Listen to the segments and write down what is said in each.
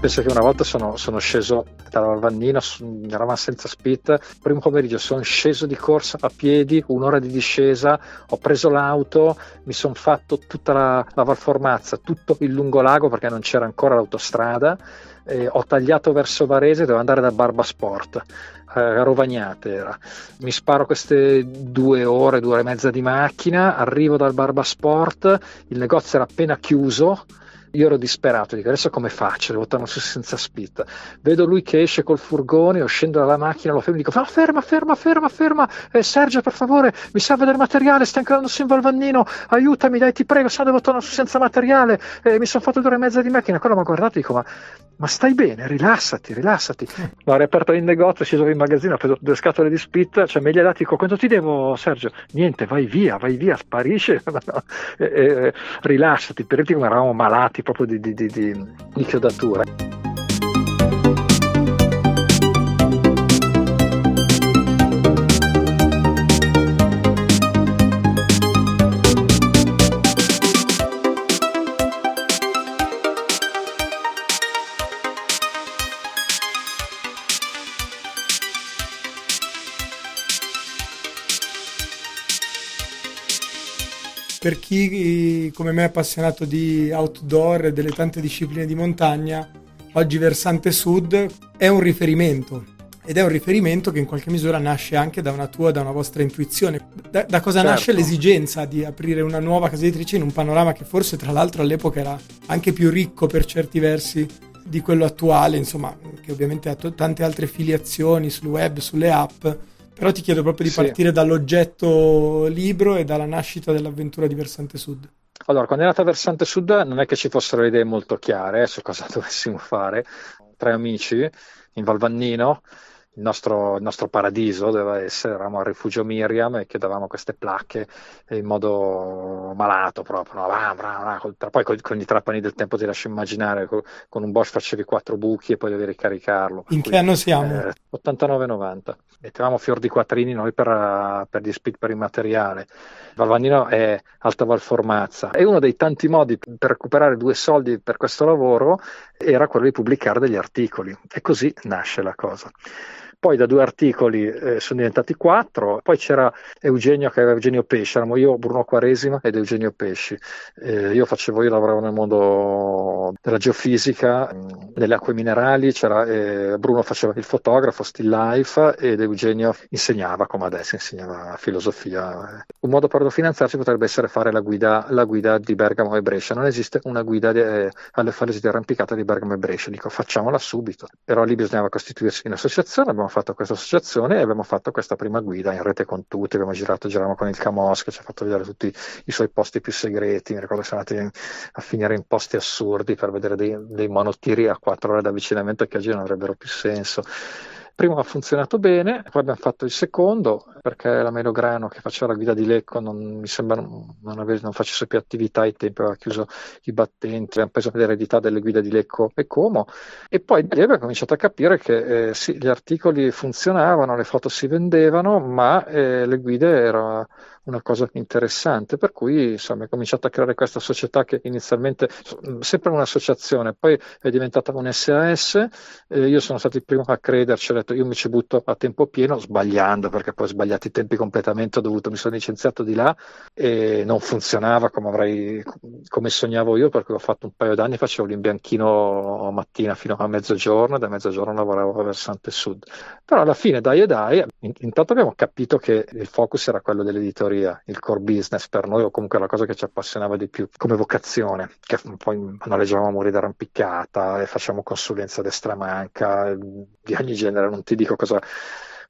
Penso che una volta sono, sono sceso dalla Valvannina, eravamo senza spit, primo pomeriggio sono sceso di corsa a piedi, un'ora di discesa, ho preso l'auto, mi sono fatto tutta la, la Valformazza, tutto il lungolago perché non c'era ancora l'autostrada, eh, ho tagliato verso Varese, devo andare da Barba Sport eh, Rovagnate era. Mi sparo queste due ore, due ore e mezza di macchina, arrivo dal Barba Sport, il negozio era appena chiuso, io ero disperato, dico adesso come faccio? Devo tornare su senza spit. Vedo lui che esce col furgone, io scendo dalla macchina, lo fermo dico ah, ferma, ferma, ferma, ferma, eh, Sergio per favore, mi serve del materiale, stai ancora su in Valvannino, aiutami, dai ti prego, se no devo tornare su senza materiale, eh, mi sono fatto due ore e mezza di macchina, quello mi ha guardato e dico ma, ma, stai bene, rilassati, rilassati. Ho riaperto il negozio, sceso in magazzino, ho preso due scatole di spit, cioè me li ha dati, dico quanto ti devo Sergio? Niente, vai via, vai via, sparisce, eh, rilassati, per come eravamo malati proprio di, di, di, di chiodatura. Per chi come me è appassionato di outdoor e delle tante discipline di montagna, oggi Versante Sud è un riferimento. Ed è un riferimento che in qualche misura nasce anche da una tua, da una vostra intuizione. Da, da cosa certo. nasce l'esigenza di aprire una nuova casa editrice in un panorama che forse tra l'altro all'epoca era anche più ricco per certi versi di quello attuale, insomma, che ovviamente ha t- tante altre filiazioni sul web, sulle app, però ti chiedo proprio di sì. partire dall'oggetto libro e dalla nascita dell'avventura di Versante Sud. Allora, quando è nata Versante Sud non è che ci fossero idee molto chiare su cosa dovessimo fare. Tre amici in Valvannino il nostro, il nostro, paradiso doveva essere, eravamo al rifugio Miriam e chiedevamo queste placche in modo malato proprio, no? poi con, con, i trapani del tempo ti lascio immaginare, con, con, un Bosch facevi quattro buchi e poi devi ricaricarlo. In che anno siamo? Eh, 89-90. Mettevamo fior di quattrini noi per, per gli speed per il materiale. Valvannino è Alta Valformazza e uno dei tanti modi per recuperare due soldi per questo lavoro era quello di pubblicare degli articoli e così nasce la cosa. Poi da due articoli eh, sono diventati quattro, poi c'era Eugenio che aveva Eugenio Pesci, eravamo io, Bruno Quaresima ed Eugenio Pesci. Eh, io facevo, io lavoravo nel mondo della geofisica, delle acque minerali, eh, Bruno faceva il fotografo, still life ed Eugenio insegnava come adesso, insegnava filosofia. Un modo per finanziarsi potrebbe essere fare la guida, la guida di Bergamo e Brescia. Non esiste una guida di, eh, alle fallesi di arrampicata di Bergamo e Brescia, dico facciamola subito. Però lì bisognava costituirsi in associazione, abbiamo fatto questa associazione e abbiamo fatto questa prima guida in rete con tutti, abbiamo girato, giravamo con il Camos che ci ha fatto vedere tutti i suoi posti più segreti, mi ricordo che siamo andati a finire in posti assurdi per vedere dei, dei monotiri a quattro ore d'avvicinamento che oggi non avrebbero più senso primo ha funzionato bene, poi abbiamo fatto il secondo perché la Melograno che faceva la guida di Lecco non mi sembra non, avesse, non facesse più attività, ai tempi aveva chiuso i battenti, abbiamo preso l'eredità delle guide di Lecco e Como. E poi lì abbiamo cominciato a capire che eh, sì, gli articoli funzionavano, le foto si vendevano, ma eh, le guide erano una cosa interessante, per cui insomma è cominciato a creare questa società che inizialmente sempre un'associazione, poi è diventata un SAS, eh, io sono stato il primo a crederci, ho detto io mi ci butto a tempo pieno, sbagliando perché poi ho sbagliato i tempi completamente, ho dovuto, mi sono licenziato di là e non funzionava come avrei, come sognavo io, perché ho fatto un paio d'anni, facevo l'imbianchino mattina fino a mezzogiorno e da mezzogiorno lavoravo a Versante Sud. Però alla fine dai e dai, intanto abbiamo capito che il focus era quello dell'editoria categoria, il core business per noi o comunque la cosa che ci appassionava di più come vocazione, che poi noleggiavamo muri d'arrampicata e facciamo consulenza destra manca, di ogni genere, non ti dico cosa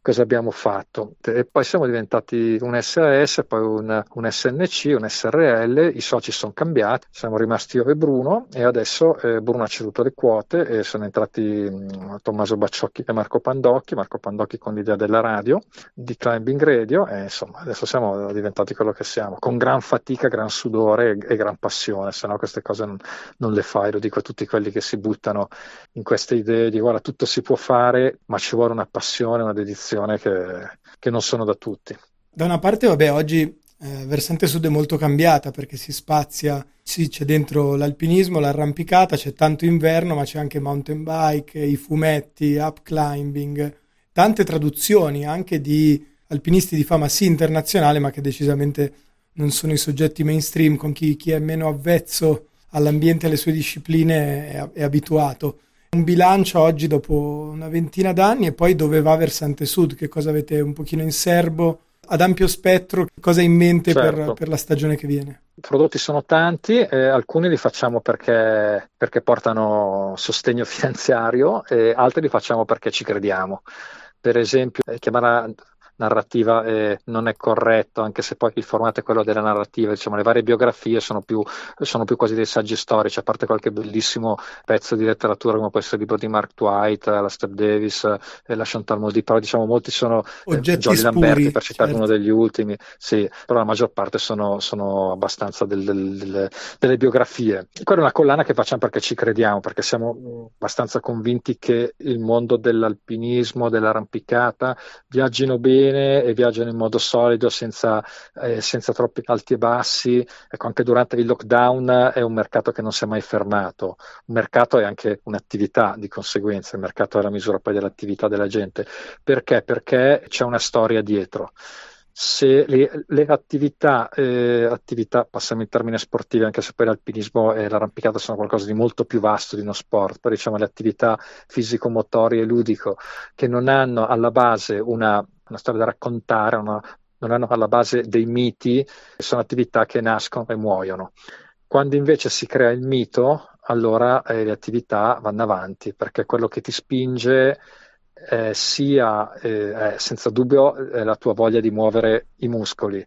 cosa abbiamo fatto. E poi siamo diventati un SAS, poi un, un SNC, un SRL, i soci sono cambiati, siamo rimasti io e Bruno e adesso eh, Bruno ha ceduto le quote e sono entrati mh, mm, Tommaso Bacciocchi e Marco Pandocchi, Marco Pandocchi con l'idea della radio, di Climbing Radio e insomma adesso siamo diventati quello che siamo, con gran fatica, gran sudore e, e gran passione, se no queste cose non, non le fai, lo dico a tutti quelli che si buttano in queste idee di guarda tutto si può fare ma ci vuole una passione, una dedizione situazione che, che non sono da tutti. Da una parte, vabbè, oggi eh, Versante Sud è molto cambiata perché si spazia, sì, c'è dentro l'alpinismo, l'arrampicata, c'è tanto inverno, ma c'è anche mountain bike, i fumetti, up climbing, tante traduzioni anche di alpinisti di fama sì internazionale, ma che decisamente non sono i soggetti mainstream con chi, chi è meno avvezzo all'ambiente e alle sue discipline è, è abituato un bilancio oggi dopo una ventina d'anni e poi dove va Versante Sud, che cosa avete un pochino in serbo, ad ampio spettro, cosa hai in mente certo. per, per, la stagione che viene? I prodotti sono tanti, eh, alcuni li facciamo perché, perché portano sostegno finanziario e altri li facciamo perché ci crediamo. Per esempio, eh, chiamare narrativa eh, non è corretto, anche se poi il formato è quello della narrativa, diciamo, le varie biografie sono più, sono più quasi dei saggi storici, a parte qualche bellissimo pezzo di letteratura come può essere il libro di Mark Twight, la Step Davis e la Chantal Modi, però diciamo molti sono eh, Jolly Lamberti per citare certo. uno degli ultimi, sì, però la maggior parte sono, sono abbastanza del, del, delle, delle biografie. Quella è una collana che facciamo perché ci crediamo, perché siamo abbastanza convinti che il mondo dell'alpinismo, dell'arrampicata viaggino bene bene e viaggiano in modo solido senza, eh, senza troppi alti e bassi. Ecco, anche durante il lockdown è un mercato che non si è mai fermato. Un mercato è anche un'attività di conseguenza, il mercato è la misura poi dell'attività della gente. Perché? Perché c'è una storia dietro se le, le attività, eh, attività, passiamo in termini sportivi, anche se poi l'alpinismo e l'arrampicata sono qualcosa di molto più vasto di uno sport, però diciamo le attività fisico-motorie e ludico che non hanno alla base una una storia da raccontare, una, non hanno alla base dei miti, sono attività che nascono e muoiono. Quando invece si crea il mito, allora eh, le attività vanno avanti, perché quello che ti spinge eh, sia eh, senza dubbio eh, la tua voglia di muovere i muscoli,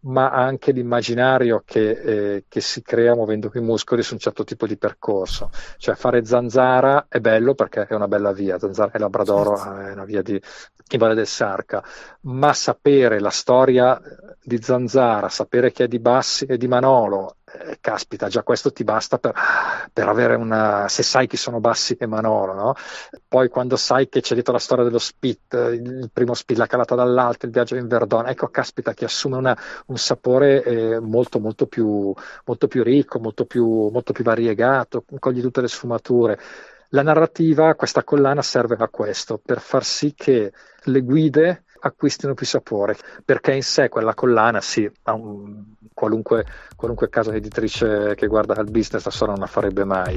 ma anche l'immaginario che, eh, che, si crea muovendo i muscoli su un certo tipo di percorso. Cioè fare zanzara è bello perché è una bella via, zanzara e Labradoro certo. è una via di, in Valle del Sarca, ma sapere la storia di Zanzara, sapere che è di Bassi e di Manolo, eh, caspita, già questo ti basta per, per, avere una. se sai chi sono Bassi e Manolo, no? Poi quando sai che c'è dietro la storia dello spit, il primo spit, la calata dall'alto, il viaggio in Verdone, ecco, caspita, che assume una, un sapore eh, molto, molto più, molto più ricco, molto più, molto più variegato, cogli tutte le sfumature. La narrativa, questa collana serve a questo, per far sì che le guide acquistino più sapore, perché in sé quella collana, sì, un, qualunque, qualunque casa editrice che guarda al business da sola non la farebbe mai.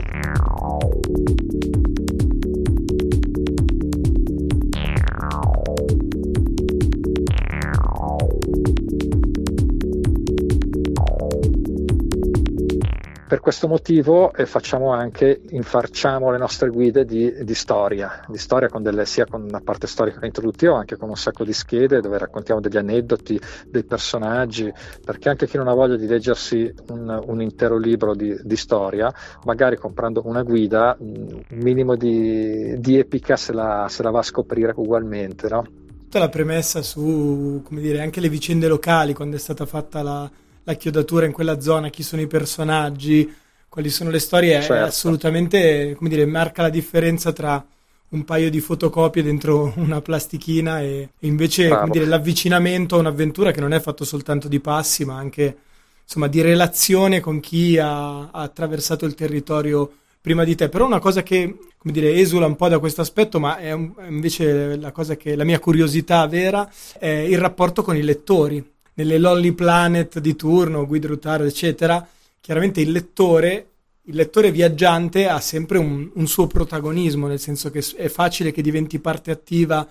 Per questo motivo eh, facciamo anche, infarciamo le nostre guide di, di storia, di storia con delle, sia con una parte storica introduttiva, anche con un sacco di schede dove raccontiamo degli aneddoti, dei personaggi, perché anche chi non ha voglia di leggersi un, un intero libro di, di, storia, magari comprando una guida, un minimo di, di epica se la, se la, va a scoprire ugualmente. No? Tutta la premessa su, come dire, anche le vicende locali, quando è stata fatta la la chiodatura in quella zona, chi sono i personaggi, quali sono le storie, certo. è assolutamente, come dire, marca la differenza tra un paio di fotocopie dentro una plastichina e, e invece come dire, l'avvicinamento a un'avventura che non è fatto soltanto di passi, ma anche insomma, di relazione con chi ha, ha attraversato il territorio prima di te. Però una cosa che, come dire, esula un po' da questo aspetto, ma è, un, è invece la cosa che la mia curiosità vera è il rapporto con i lettori nelle Lonely Planet di turno, Guido Rutard, eccetera, chiaramente il lettore, il lettore viaggiante ha sempre un, un, suo protagonismo, nel senso che è facile che diventi parte attiva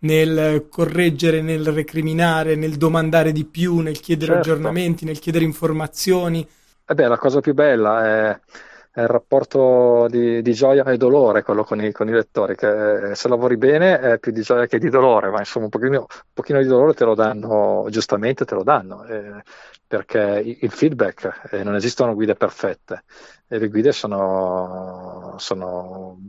nel correggere, nel recriminare, nel domandare di più, nel chiedere certo. aggiornamenti, nel chiedere informazioni. Eh beh, la cosa più bella è è il rapporto di, di, gioia e dolore quello con i, con i lettori, che eh, se lavori bene è più di gioia che di dolore, ma insomma un pochino, un pochino di dolore te lo danno, giustamente te lo danno, eh, perché il feedback, eh, non esistono guide perfette, e le guide sono, sono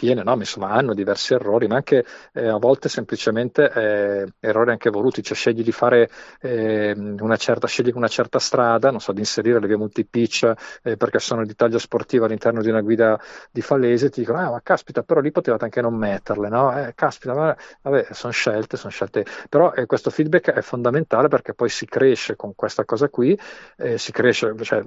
piene, no? insomma, hanno diversi errori, ma anche eh, a volte semplicemente eh, errori anche voluti, cioè scegli di fare eh, una certa, scegli una certa strada, non so, di inserire le vie multipitch eh, perché sono di taglio sportivo all'interno di una guida di Falese, ti dicono, ah, ma caspita, però lì potevate anche non metterle, no? Eh, caspita, ma, vabbè, sono scelte, sono scelte, però eh, questo feedback è fondamentale perché poi si cresce con questa cosa qui, si cresce, cioè,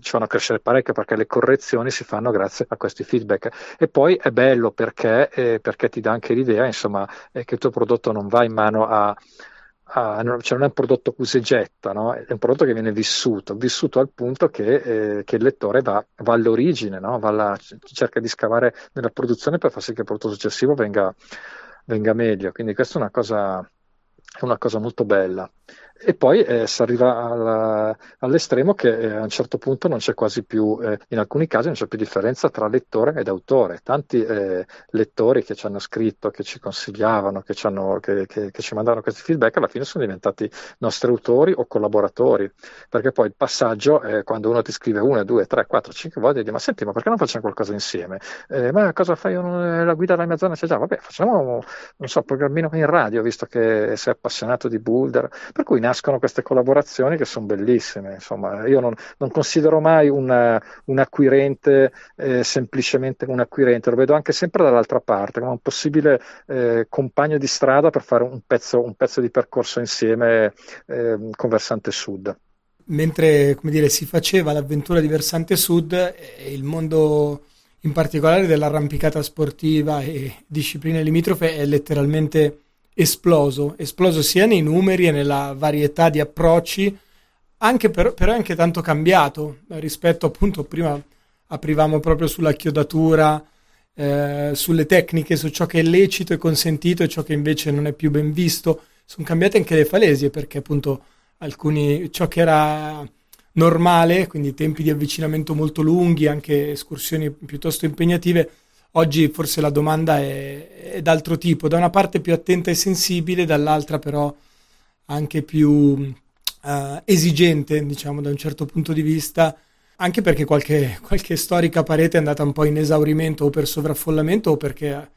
ci fanno crescere parecchio perché le correzioni si fanno grazie a questi feedback. E poi è bello perché, eh, perché ti dà anche l'idea insomma, eh, che il tuo prodotto non va in mano a, a non, cioè non è un prodotto getta, no? è un prodotto che viene vissuto, vissuto al punto che, eh, che il lettore va, va all'origine, no? va alla, cerca di scavare nella produzione per far sì che il prodotto successivo venga, venga meglio. Quindi questa è una cosa, è una cosa molto bella e poi eh, si arriva alla, all'estremo che eh, a un certo punto non c'è quasi più, eh, in alcuni casi non c'è più differenza tra lettore ed autore. Tanti eh, lettori che ci hanno scritto, che ci consigliavano, che ci, hanno, che, che, che ci mandavano questi feedback, alla fine sono diventati nostri autori o collaboratori, perché poi il passaggio è quando uno ti scrive una, due, tre, quattro, cinque volte e dice ma senti, ma perché non facciamo qualcosa insieme? Eh, ma cosa fai? La guida della mia zona c'è già? Vabbè, facciamo, non so, programmino in radio, visto che sei appassionato di Boulder, per cui nascono queste collaborazioni che sono bellissime. Insomma, io non, non considero mai una, un acquirente eh, semplicemente un acquirente, lo vedo anche sempre dall'altra parte, come un possibile eh, compagno di strada per fare un pezzo, un pezzo di percorso insieme eh, con Versante Sud. Mentre dire, si faceva l'avventura di Versante Sud, eh, il mondo in particolare dell'arrampicata sportiva e discipline limitrofe è letteralmente esploso, esploso sia nei numeri e nella varietà di approcci, anche per, però è anche tanto cambiato rispetto appunto prima aprivamo proprio sulla chiodatura, eh, sulle tecniche, su ciò che è lecito e consentito e ciò che invece non è più ben visto. Sono cambiate anche le falesie perché appunto alcuni, ciò che era normale, quindi tempi di avvicinamento molto lunghi, anche escursioni piuttosto impegnative, Oggi forse la domanda è, è d'altro tipo, da una parte più attenta e sensibile, dall'altra però anche più uh, esigente, diciamo, da un certo punto di vista, anche perché qualche, qualche, storica parete è andata un po' in esaurimento o per sovraffollamento o perché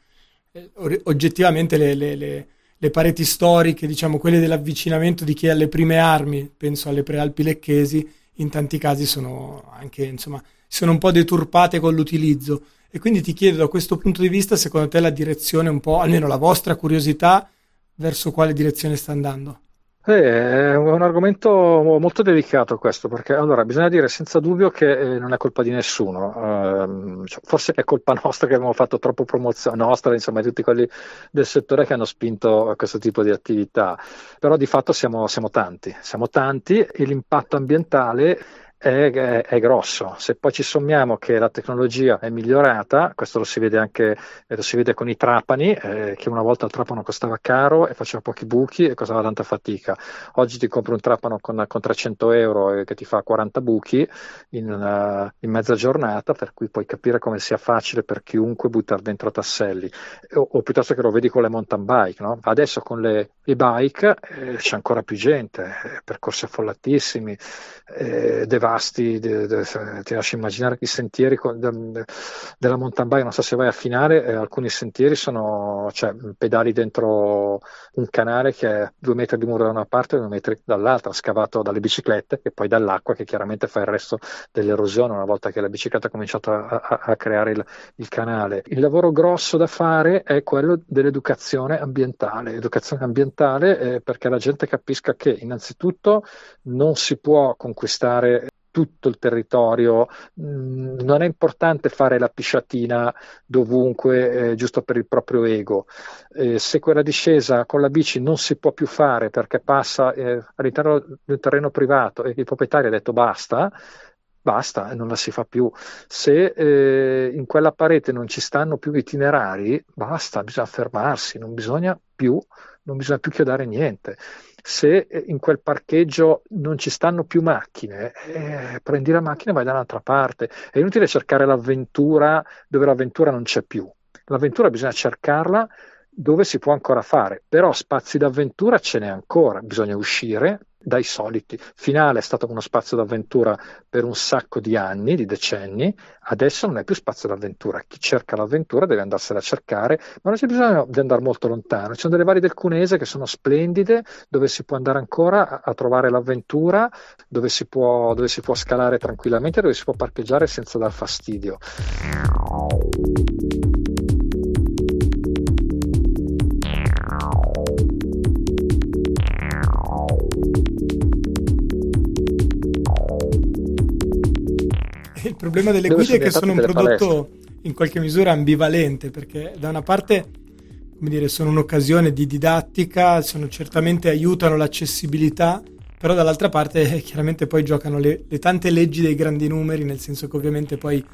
eh, oggettivamente le, le, le, le, pareti storiche, diciamo quelle dell'avvicinamento di chi ha le prime armi, penso alle prealpi lecchesi, in tanti casi sono anche, insomma, sono un po' deturpate con l'utilizzo. E quindi ti chiedo da questo punto di vista, secondo te la direzione un po', almeno la vostra curiosità, verso quale direzione sta andando? Eh, è un argomento molto delicato questo, perché allora bisogna dire senza dubbio che eh, non è colpa di nessuno, cioè, forse è colpa nostra che abbiamo fatto troppo promozione, nostra, insomma, di tutti quelli del settore che hanno spinto a questo tipo di attività, però di fatto siamo, siamo tanti, siamo tanti e l'impatto ambientale è, è, grosso. Se poi ci sommiamo che la tecnologia è migliorata, questo lo si vede anche lo si vede con i trapani, eh, che una volta il trapano costava caro e faceva pochi buchi e costava tanta fatica. Oggi ti compri un trapano con, con 300 euro che ti fa 40 buchi in, uh, in, mezza giornata, per cui puoi capire come sia facile per chiunque buttare dentro tasselli. O, o piuttosto che lo vedi con le mountain bike. No? Adesso con le e-bike eh, c'è ancora più gente, eh, percorsi affollatissimi, eh, vasti, de, de, ti lascio immaginare i sentieri con, de, della mountain bike, non so se vai a finale, eh, alcuni sentieri sono cioè, pedali dentro un canale che è due metri di muro da una parte e due metri dall'altra, scavato dalle biciclette e poi dall'acqua che chiaramente fa il resto dell'erosione una volta che la bicicletta ha cominciato a, a, a creare il, il, canale. Il lavoro grosso da fare è quello dell'educazione ambientale, educazione ambientale eh, perché la gente capisca che innanzitutto non si può conquistare tutto il territorio. Mm, non è importante fare la pisciatina dovunque, eh, giusto per il proprio ego. Eh, se quella discesa con la bici non si può più fare perché passa eh, all'interno del terreno privato e il proprietario ha detto basta, basta e non la si fa più. Se eh, in quella parete non ci stanno più itinerari, basta, bisogna fermarsi, non bisogna più, non bisogna più chiodare niente. Se in quel parcheggio non ci stanno più macchine, eh, prendi la macchina e vai da un'altra parte. È inutile cercare l'avventura dove l'avventura non c'è più. L'avventura bisogna cercarla dove si può ancora fare, però spazi d'avventura ce n'è ancora, bisogna uscire dai soliti. Finale è stato uno spazio d'avventura per un sacco di anni, di decenni, adesso non è più spazio d'avventura. Chi cerca l'avventura deve andarsela a cercare, ma non c'è bisogno di andare molto lontano. Ci sono delle valli del Cunese che sono splendide, dove si può andare ancora a, a trovare l'avventura, dove si, può, dove si può scalare tranquillamente, dove si può parcheggiare senza dar fastidio. Il problema delle Dove guide è che sono un prodotto palestre. in qualche misura ambivalente, perché da una parte come dire, sono un'occasione di didattica, sono, certamente aiutano l'accessibilità, però dall'altra parte eh, chiaramente poi giocano le, le tante leggi dei grandi numeri, nel senso che ovviamente poi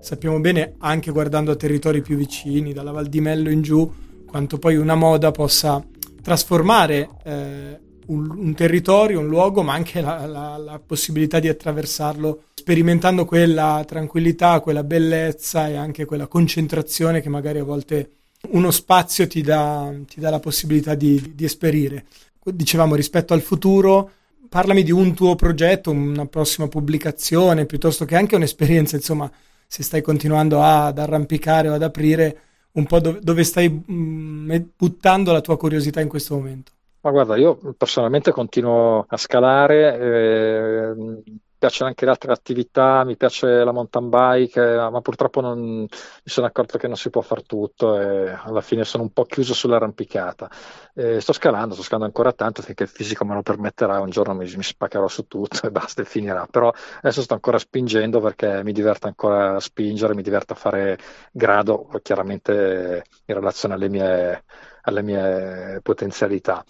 sappiamo bene, anche guardando a territori più vicini, dalla Val di Mello in giù, quanto poi una moda possa trasformare eh, un, un, territorio, un luogo, ma anche la, la, la, possibilità di attraversarlo sperimentando quella tranquillità, quella bellezza e anche quella concentrazione che magari a volte uno spazio ti dà, ti dà la possibilità di, di esperire. Dicevamo rispetto al futuro, parlami di un tuo progetto, una prossima pubblicazione, piuttosto che anche un'esperienza, insomma, se stai continuando ad arrampicare o ad aprire, un po' dove, dove stai mh, mm, buttando la tua curiosità in questo momento. Ma guarda, io personalmente continuo a scalare, eh, mi piacciono anche le altre attività, mi piace la mountain bike, eh, ma purtroppo non, mi sono accorto che non si può fare tutto e alla fine sono un po' chiuso sull'arrampicata. Eh, sto scalando, sto scalando ancora tanto finché il fisico me lo permetterà, un giorno mi, mi spaccherò su tutto e basta e finirà. Però adesso sto ancora spingendo perché mi diverte ancora spingere, mi diverte fare grado, chiaramente in relazione alle mie alle mie potenzialità.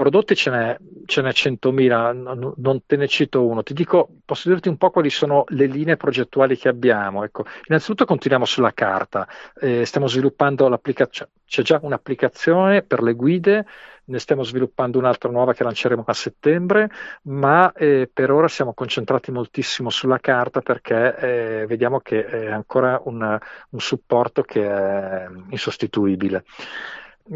Prodotti ce n'è, ce n'è 100.000, non te ne cito uno. Ti dico, posso dirti un po' quali sono le linee progettuali che abbiamo. Ecco, innanzitutto continuiamo sulla carta, eh, stiamo sviluppando l'applicazione, c'è già un'applicazione per le guide, ne stiamo sviluppando un'altra nuova che lanceremo a settembre, ma eh, per ora siamo concentrati moltissimo sulla carta perché eh, vediamo che è ancora un, un supporto che è insostituibile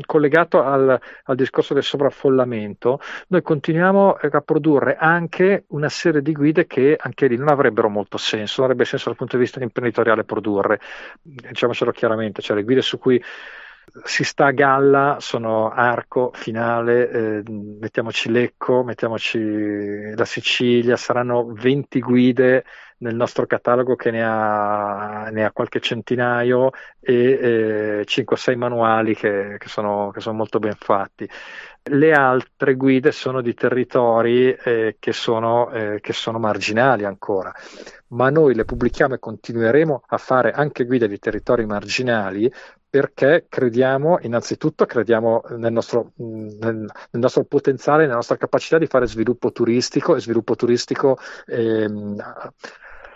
collegato al, al, discorso del sovraffollamento, noi continuiamo a produrre anche una serie di guide che anche lì non avrebbero molto senso, non avrebbe senso dal punto di vista imprenditoriale produrre, diciamocelo chiaramente, cioè le guide su cui si sta a galla sono arco, finale, eh, mettiamoci Lecco, mettiamoci la Sicilia, saranno 20 guide nel nostro catalogo che ne ha, ne ha qualche centinaio e eh, 5-6 manuali che, che, sono, che, sono, molto ben fatti. Le altre guide sono di territori eh, che, sono, eh, che sono marginali ancora, ma noi le pubblichiamo e continueremo a fare anche guide di territori marginali perché crediamo, innanzitutto crediamo nel nostro, nel, nel nostro, potenziale, nella nostra capacità di fare sviluppo turistico e sviluppo turistico ehm,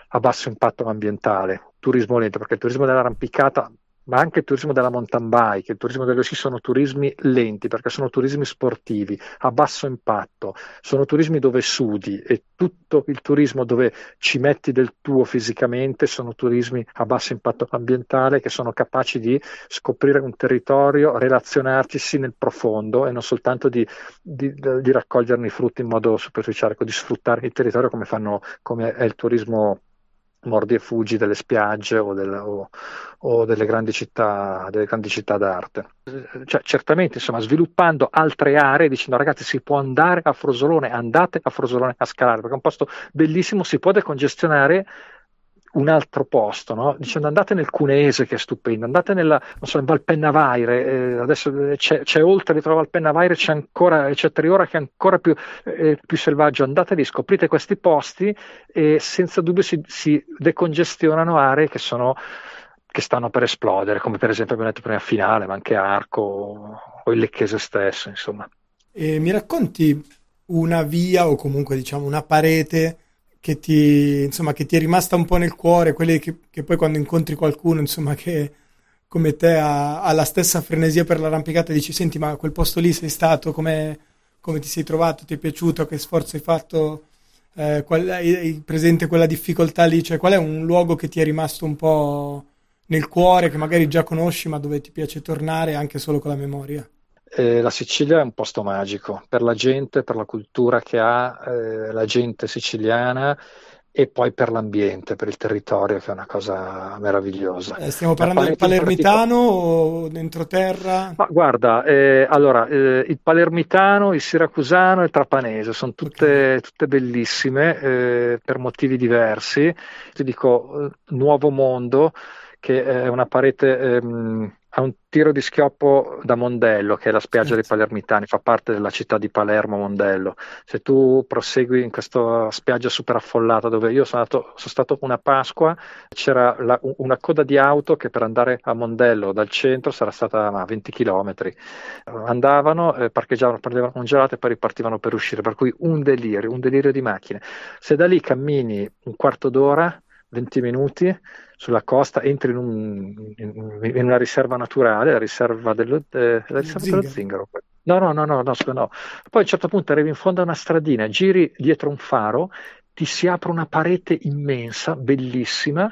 a basso impatto ambientale, turismo lento, perché il turismo dell'arrampicata ma anche il turismo della mountain bike, il turismo dello sci sono turismi lenti perché sono turismi sportivi, a basso impatto, sono turismi dove sudi e tutto il turismo dove ci metti del tuo fisicamente sono turismi a basso impatto ambientale che sono capaci di scoprire un territorio, relazionarci nel profondo e non soltanto di, di, di raccoglierne i frutti in modo superficiale, ecco, di sfruttare il territorio come, fanno, come è il turismo mordi e fuggi delle spiagge o, del, o, o delle, grandi città, delle, grandi città, d'arte. Cioè, certamente, insomma, sviluppando altre aree, dicendo ragazzi si può andare a Frosolone, andate a Frosolone a scalare, perché è un posto bellissimo, si può decongestionare un altro posto, no? dicendo andate nel Cuneese che è stupendo, andate nella, so, in Valpennavaire, eh, adesso c'è, c'è, oltre dietro Valpennavaire c'è ancora, c'è Triora che è ancora più, eh, più selvaggio, andate lì, scoprite questi posti e senza dubbio si, si decongestionano aree che sono che stanno per esplodere, come per esempio abbiamo detto prima finale, ma anche Arco o il Lecchese stesso, insomma. E mi racconti una via o comunque diciamo una parete che ti, insomma, che ti è rimasta un po' nel cuore, quelle che, che poi quando incontri qualcuno, insomma, che come te ha, ha, la stessa frenesia per l'arrampicata, dici senti ma quel posto lì sei stato, come, come ti sei trovato, ti è piaciuto, che sforzo hai fatto, eh, qual, hai presente quella difficoltà lì, cioè qual è un luogo che ti è rimasto un po' nel cuore, che magari già conosci ma dove ti piace tornare anche solo con la memoria? Eh, la Sicilia è un posto magico per la gente, per la cultura che ha eh, la gente siciliana e poi per l'ambiente, per il territorio, che è una cosa meravigliosa. Eh, stiamo parlando del palermitano o dentro terra? Ma guarda, eh, allora, eh, il palermitano, il siracusano e il trapanese sono tutte, okay. tutte bellissime eh, per motivi diversi. Ti dico, eh, Nuovo Mondo, che è una parete... Ehm, a un tiro di schioppo da Mondello, che è la spiaggia certo. dei Palermitani, fa parte della città di Palermo, Mondello. Se tu prosegui in questa spiaggia super affollata, dove io sono, andato, sono stato una Pasqua, c'era la, una coda di auto che per andare a Mondello dal centro sarà stata a 20 km. Andavano, eh, parcheggiavano, prendevano un gelato e poi ripartivano per uscire, per cui un delirio, un delirio di macchine. Se da lì cammini un quarto d'ora, 20 minuti sulla costa, entri in, un, in, in una riserva naturale, la riserva dello, eh, la riserva dello zingaro. No, no, no, no, no, no. Poi a un certo punto arrivi in fondo a una stradina, giri dietro un faro, ti si apre una parete immensa, bellissima,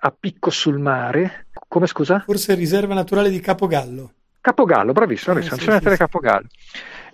a picco sul mare. Come scusa? Forse riserva naturale di Capogallo. Capogallo, bravissimo, bravissimo, eh, sì, sì, sì. Capogallo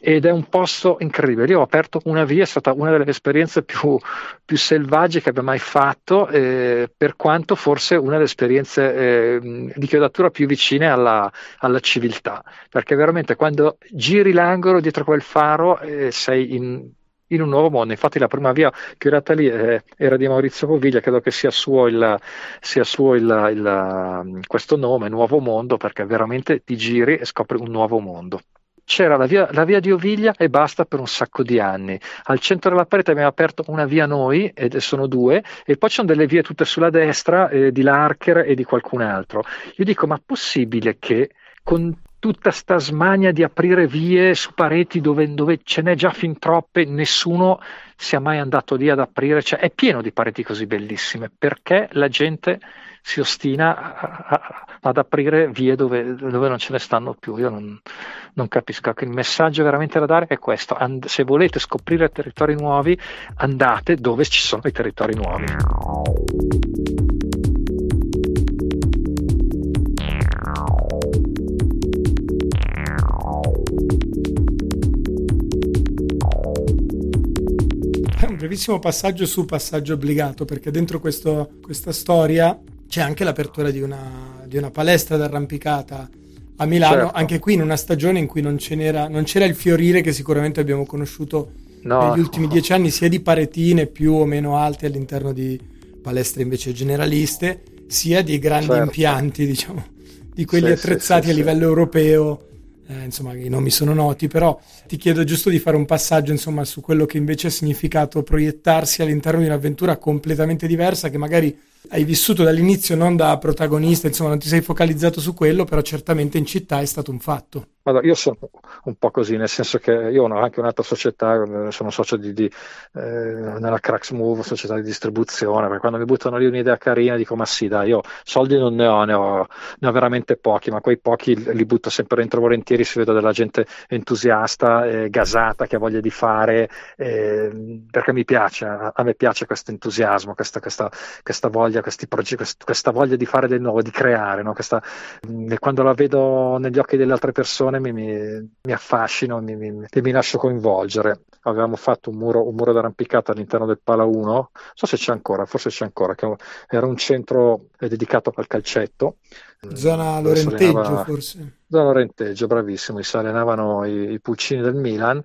ed è un posto incredibile. Io ho aperto una via, è stata una delle esperienze più, più selvagge che abbia mai fatto, eh, per quanto forse una delle esperienze eh, di chiodatura più vicine alla, alla, civiltà, perché veramente quando giri l'angolo dietro quel faro eh, sei in, in un nuovo mondo. Infatti, la prima via chiodata lì eh, era di Maurizio Poviglia, credo che sia suo, il, sia suo il, il, questo nome, Nuovo Mondo, perché veramente ti giri e scopri un nuovo mondo c'era la via, la via, di Oviglia e basta per un sacco di anni. Al centro della parete abbiamo aperto una via noi, ed sono due, e poi ci sono delle vie tutte sulla destra eh, di Larker e di qualcun altro. Io dico, ma possibile che con tutta sta smania di aprire vie su pareti dove, dove, ce n'è già fin troppe, nessuno sia mai andato lì ad aprire, cioè è pieno di pareti così bellissime, perché la gente si ostina a, a, ad aprire vie dove, dove, non ce ne stanno più. Io non, non capisco. Il messaggio veramente da dare è questo. And- se volete scoprire territori nuovi, andate dove ci sono i territori nuovi. Brevissimo passaggio su passaggio obbligato, perché dentro questo, questa storia c'è anche l'apertura di una, di una palestra d'arrampicata a Milano, certo. anche qui in una stagione in cui non, non, c'era il fiorire che sicuramente abbiamo conosciuto no. negli ultimi dieci anni, sia di paretine più o meno alte all'interno di palestre invece generaliste, sia di grandi certo. impianti, diciamo, di quelli sì, attrezzati sì, sì, a livello europeo. Eh, insomma, i nomi sono noti, però ti chiedo giusto di fare un passaggio insomma, su quello che invece ha significato proiettarsi all'interno di un'avventura completamente diversa che magari hai vissuto dall'inizio non da protagonista, insomma non ti sei focalizzato su quello, però certamente in città è stato un fatto. Allora, io sono un po' così, nel senso che io ho anche un'altra società, sono socio di, di, eh, nella Cracks Move, società di distribuzione, perché quando mi buttano lì un'idea carina dico ma sì dai, io soldi non ne ho, ne ho, ne ho veramente pochi, ma quei pochi li butto sempre dentro volentieri, si vedo della gente entusiasta, eh, gasata, che ha voglia di fare, eh, perché mi piace, a, a me piace questo entusiasmo, questa, questa, questa voglia, progetti, questa voglia di fare del nuovo, di creare, no? questa, quando la vedo negli occhi delle altre persone, mi, mi, mi affascino mi, mi, e mi lascio coinvolgere. Avevamo fatto un muro, un muro d'arrampicata all'interno del Pala 1, non so se c'è ancora, forse c'è ancora, che era un centro dedicato al calcetto. Zona Lorenteggio forse. Zona Lorenteggio, bravissimo, si allenavano i, i pulcini del Milan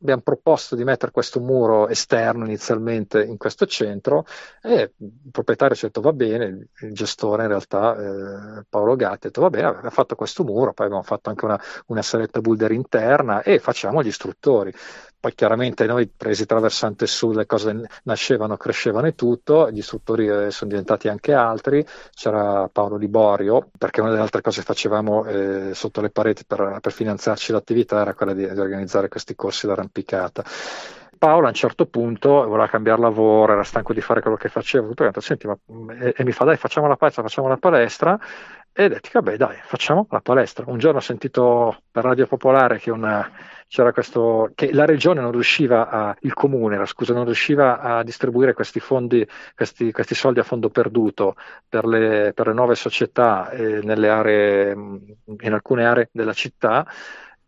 abbiamo proposto di mettere questo muro esterno inizialmente in questo centro e il proprietario ha detto va bene, il gestore in realtà eh, Paolo Gatti ha detto va bene, abbiamo fatto questo muro, poi abbiamo fatto anche una, una saletta boulder interna e facciamo gli istruttori. Poi chiaramente noi presi traversante sud le cose nascevano, crescevano e tutto, gli istruttori eh, sono diventati anche altri, c'era Paolo Liborio, perché una delle altre cose che facevamo eh, sotto le pareti per, per, finanziarci l'attività era quella di, di organizzare questi corsi d'arrampicata. Paolo a un certo punto voleva cambiare lavoro, era stanco di fare quello che faceva, tutto, e, senti, ma, e, e mi fa dai facciamo la palestra, facciamo la palestra e detti, vabbè dai, facciamo la palestra. Un giorno ho sentito per Radio Popolare che una, questo, che la regione non riusciva a, il comune, scusa, non riusciva a distribuire questi fondi, questi, questi soldi a fondo perduto per le, per le nuove società eh, nelle aree, in alcune aree della città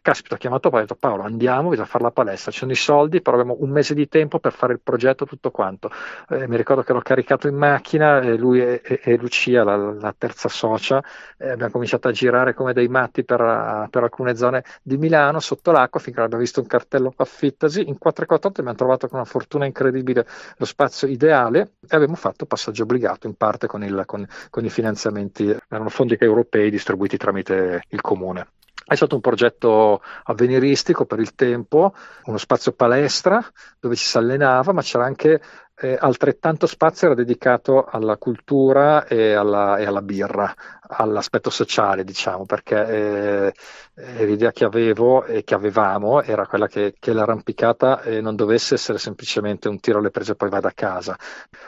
caspita, ho chiamato Paolo, ho detto Paolo andiamo, bisogna fare la palestra, ci sono i soldi, però abbiamo un mese di tempo per fare il progetto, tutto quanto. Eh, mi ricordo che l'ho caricato in macchina, e lui e, e, e Lucia, la, la, terza socia, eh, abbiamo cominciato a girare come dei matti per, per, alcune zone di Milano, sotto l'acqua, finché abbiamo visto un cartello affittasi, in 448 abbiamo trovato con una fortuna incredibile lo spazio ideale e abbiamo fatto passaggio obbligato in parte con, il, con, con i finanziamenti, erano fondi europei distribuiti tramite il comune. È stato un progetto avveniristico per il tempo, uno spazio palestra dove ci si allenava, ma c'era anche eh, altrettanto spazio era dedicato alla cultura e alla, e alla birra, all'aspetto sociale, diciamo, perché eh, l'idea che avevo e che avevamo era quella che, che l'arrampicata eh, non dovesse essere semplicemente un tiro alle prese e poi vada a casa.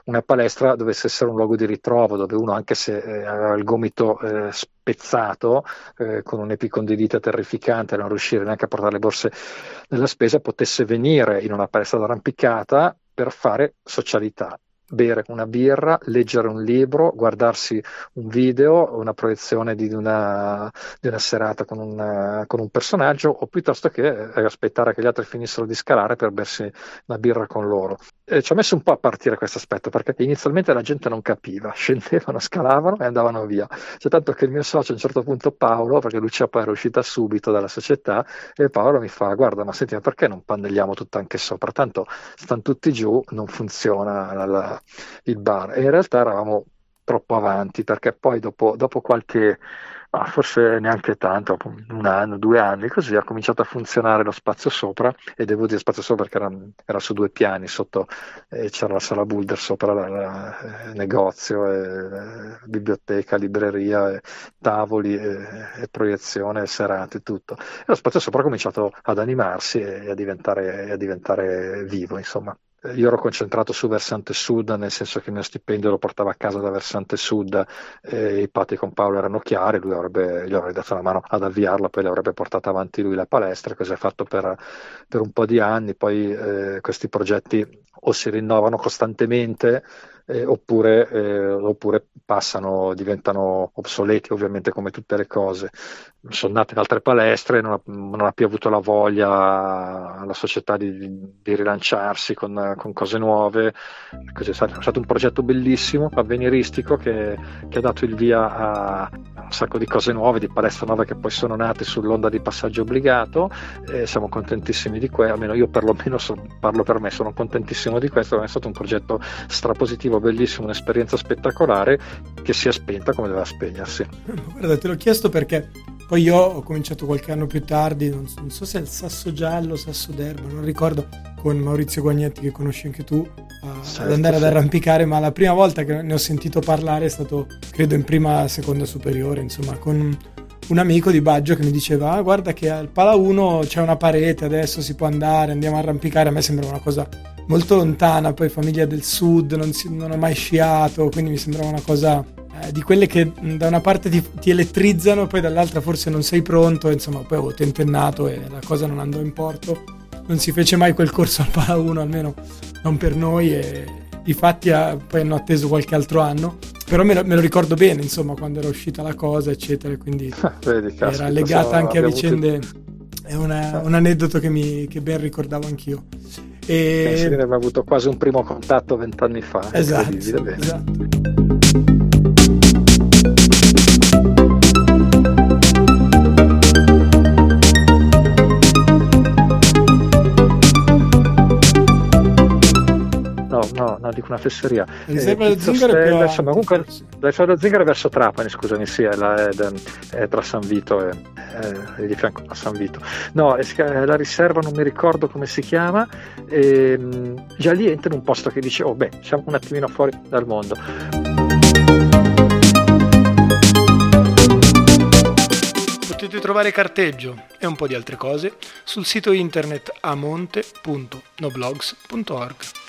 Una palestra dovesse essere un luogo di ritrovo dove uno, anche se eh, aveva il gomito eh, spezzato, eh, con un'epicondilite terrificante, non riuscire neanche a portare le borse della spesa, potesse venire in una palestra d'arrampicata per fare socialità bere una birra, leggere un libro, guardarsi un video, una proiezione di una, di una serata con un, con un, personaggio o piuttosto che eh, aspettare che gli altri finissero di scalare per bersi una birra con loro. E ci ha messo un po' a partire questo aspetto perché inizialmente la gente non capiva, scendevano, scalavano e andavano via. C'è tanto che il mio socio a un certo punto Paolo, perché Lucia poi era uscita subito dalla società, e Paolo mi fa guarda ma senti ma perché non pannelliamo tutto anche sopra? Tanto stanno tutti giù, non funziona la, il bar e in realtà eravamo troppo avanti perché poi dopo, dopo qualche ma forse neanche tanto, un anno, due anni, così ha cominciato a funzionare lo spazio sopra e devo dire spazio sopra perché era, era su due piani, sotto eh, c'era la sala Boulder sopra, la, eh, negozio, eh, biblioteca, libreria, tavoli, e proiezione, serate, tutto. E lo spazio sopra ha cominciato ad animarsi e a diventare, a diventare vivo, insomma io ero concentrato su versante sud, nel senso che il mio stipendio lo portavo a casa da versante sud, e i patti con Paolo erano chiari, lui avrebbe, gli avrei dato una mano ad avviarla, poi le avrebbe portata avanti lui la palestra, così ha fatto per, per un po' di anni, poi eh, questi progetti o si rinnovano costantemente eh, oppure, eh, oppure, passano, diventano obsoleti ovviamente come tutte le cose. Sono nate altre palestre, non ha, non ha più avuto la voglia la società di, di rilanciarsi con, con, cose nuove. Così è, stato, è stato un progetto bellissimo, avveniristico, che, che, ha dato il via a un sacco di cose nuove, di palestre nuove che poi sono nate sull'onda di passaggio obbligato e siamo contentissimi di questo, almeno io perlomeno so, parlo per me, sono contentissimo di questo, è stato un progetto strapositivo bellissimo, un'esperienza spettacolare che si è spenta come doveva spegnersi. Guarda, te l'ho chiesto perché poi io ho cominciato qualche anno più tardi, non so, non so se è il Sasso Giallo, Sasso d'Erba, non ricordo, con Maurizio Guagnetti che conosci anche tu, a, certo, ad andare sì. ad arrampicare, ma la prima volta che ne ho sentito parlare è stato, credo, in prima, seconda superiore, insomma, con un amico di Baggio che mi diceva, ah, guarda che al Pala 1 c'è una parete, adesso si può andare, andiamo a arrampicare, a me sembrava una cosa molto lontana, poi famiglia del sud, non, si, non ho mai sciato, quindi mi sembrava una cosa eh, di quelle che da una parte ti, ti, elettrizzano, poi dall'altra forse non sei pronto, insomma poi avevo tentennato e la cosa non andò in porto, non si fece mai quel corso al Pala 1, almeno non per noi e difatti ha, poi hanno atteso qualche altro anno, però me lo, me lo, ricordo bene insomma quando era uscita la cosa eccetera, quindi Vedi, era legata anche a vicende... Avuto è una, un aneddoto che, mi, che ben ricordavo anch'io. E... Pensi di aver avuto quasi un primo contatto vent'anni fa. Esatto, esatto. Dico una fesseria. Eh, Stella, insomma, comunque la riserva zingaro è verso Trapani, scusami, sì, è, la, è, è tra San Vito e, è di fianco a San Vito. No, è, la riserva non mi ricordo come si chiama, e, ehm, già lì entra in un posto che dice, oh beh, siamo un attimino fuori dal mondo. Potete trovare carteggio e un po' di altre cose sul sito internet amonte.noblogs.org.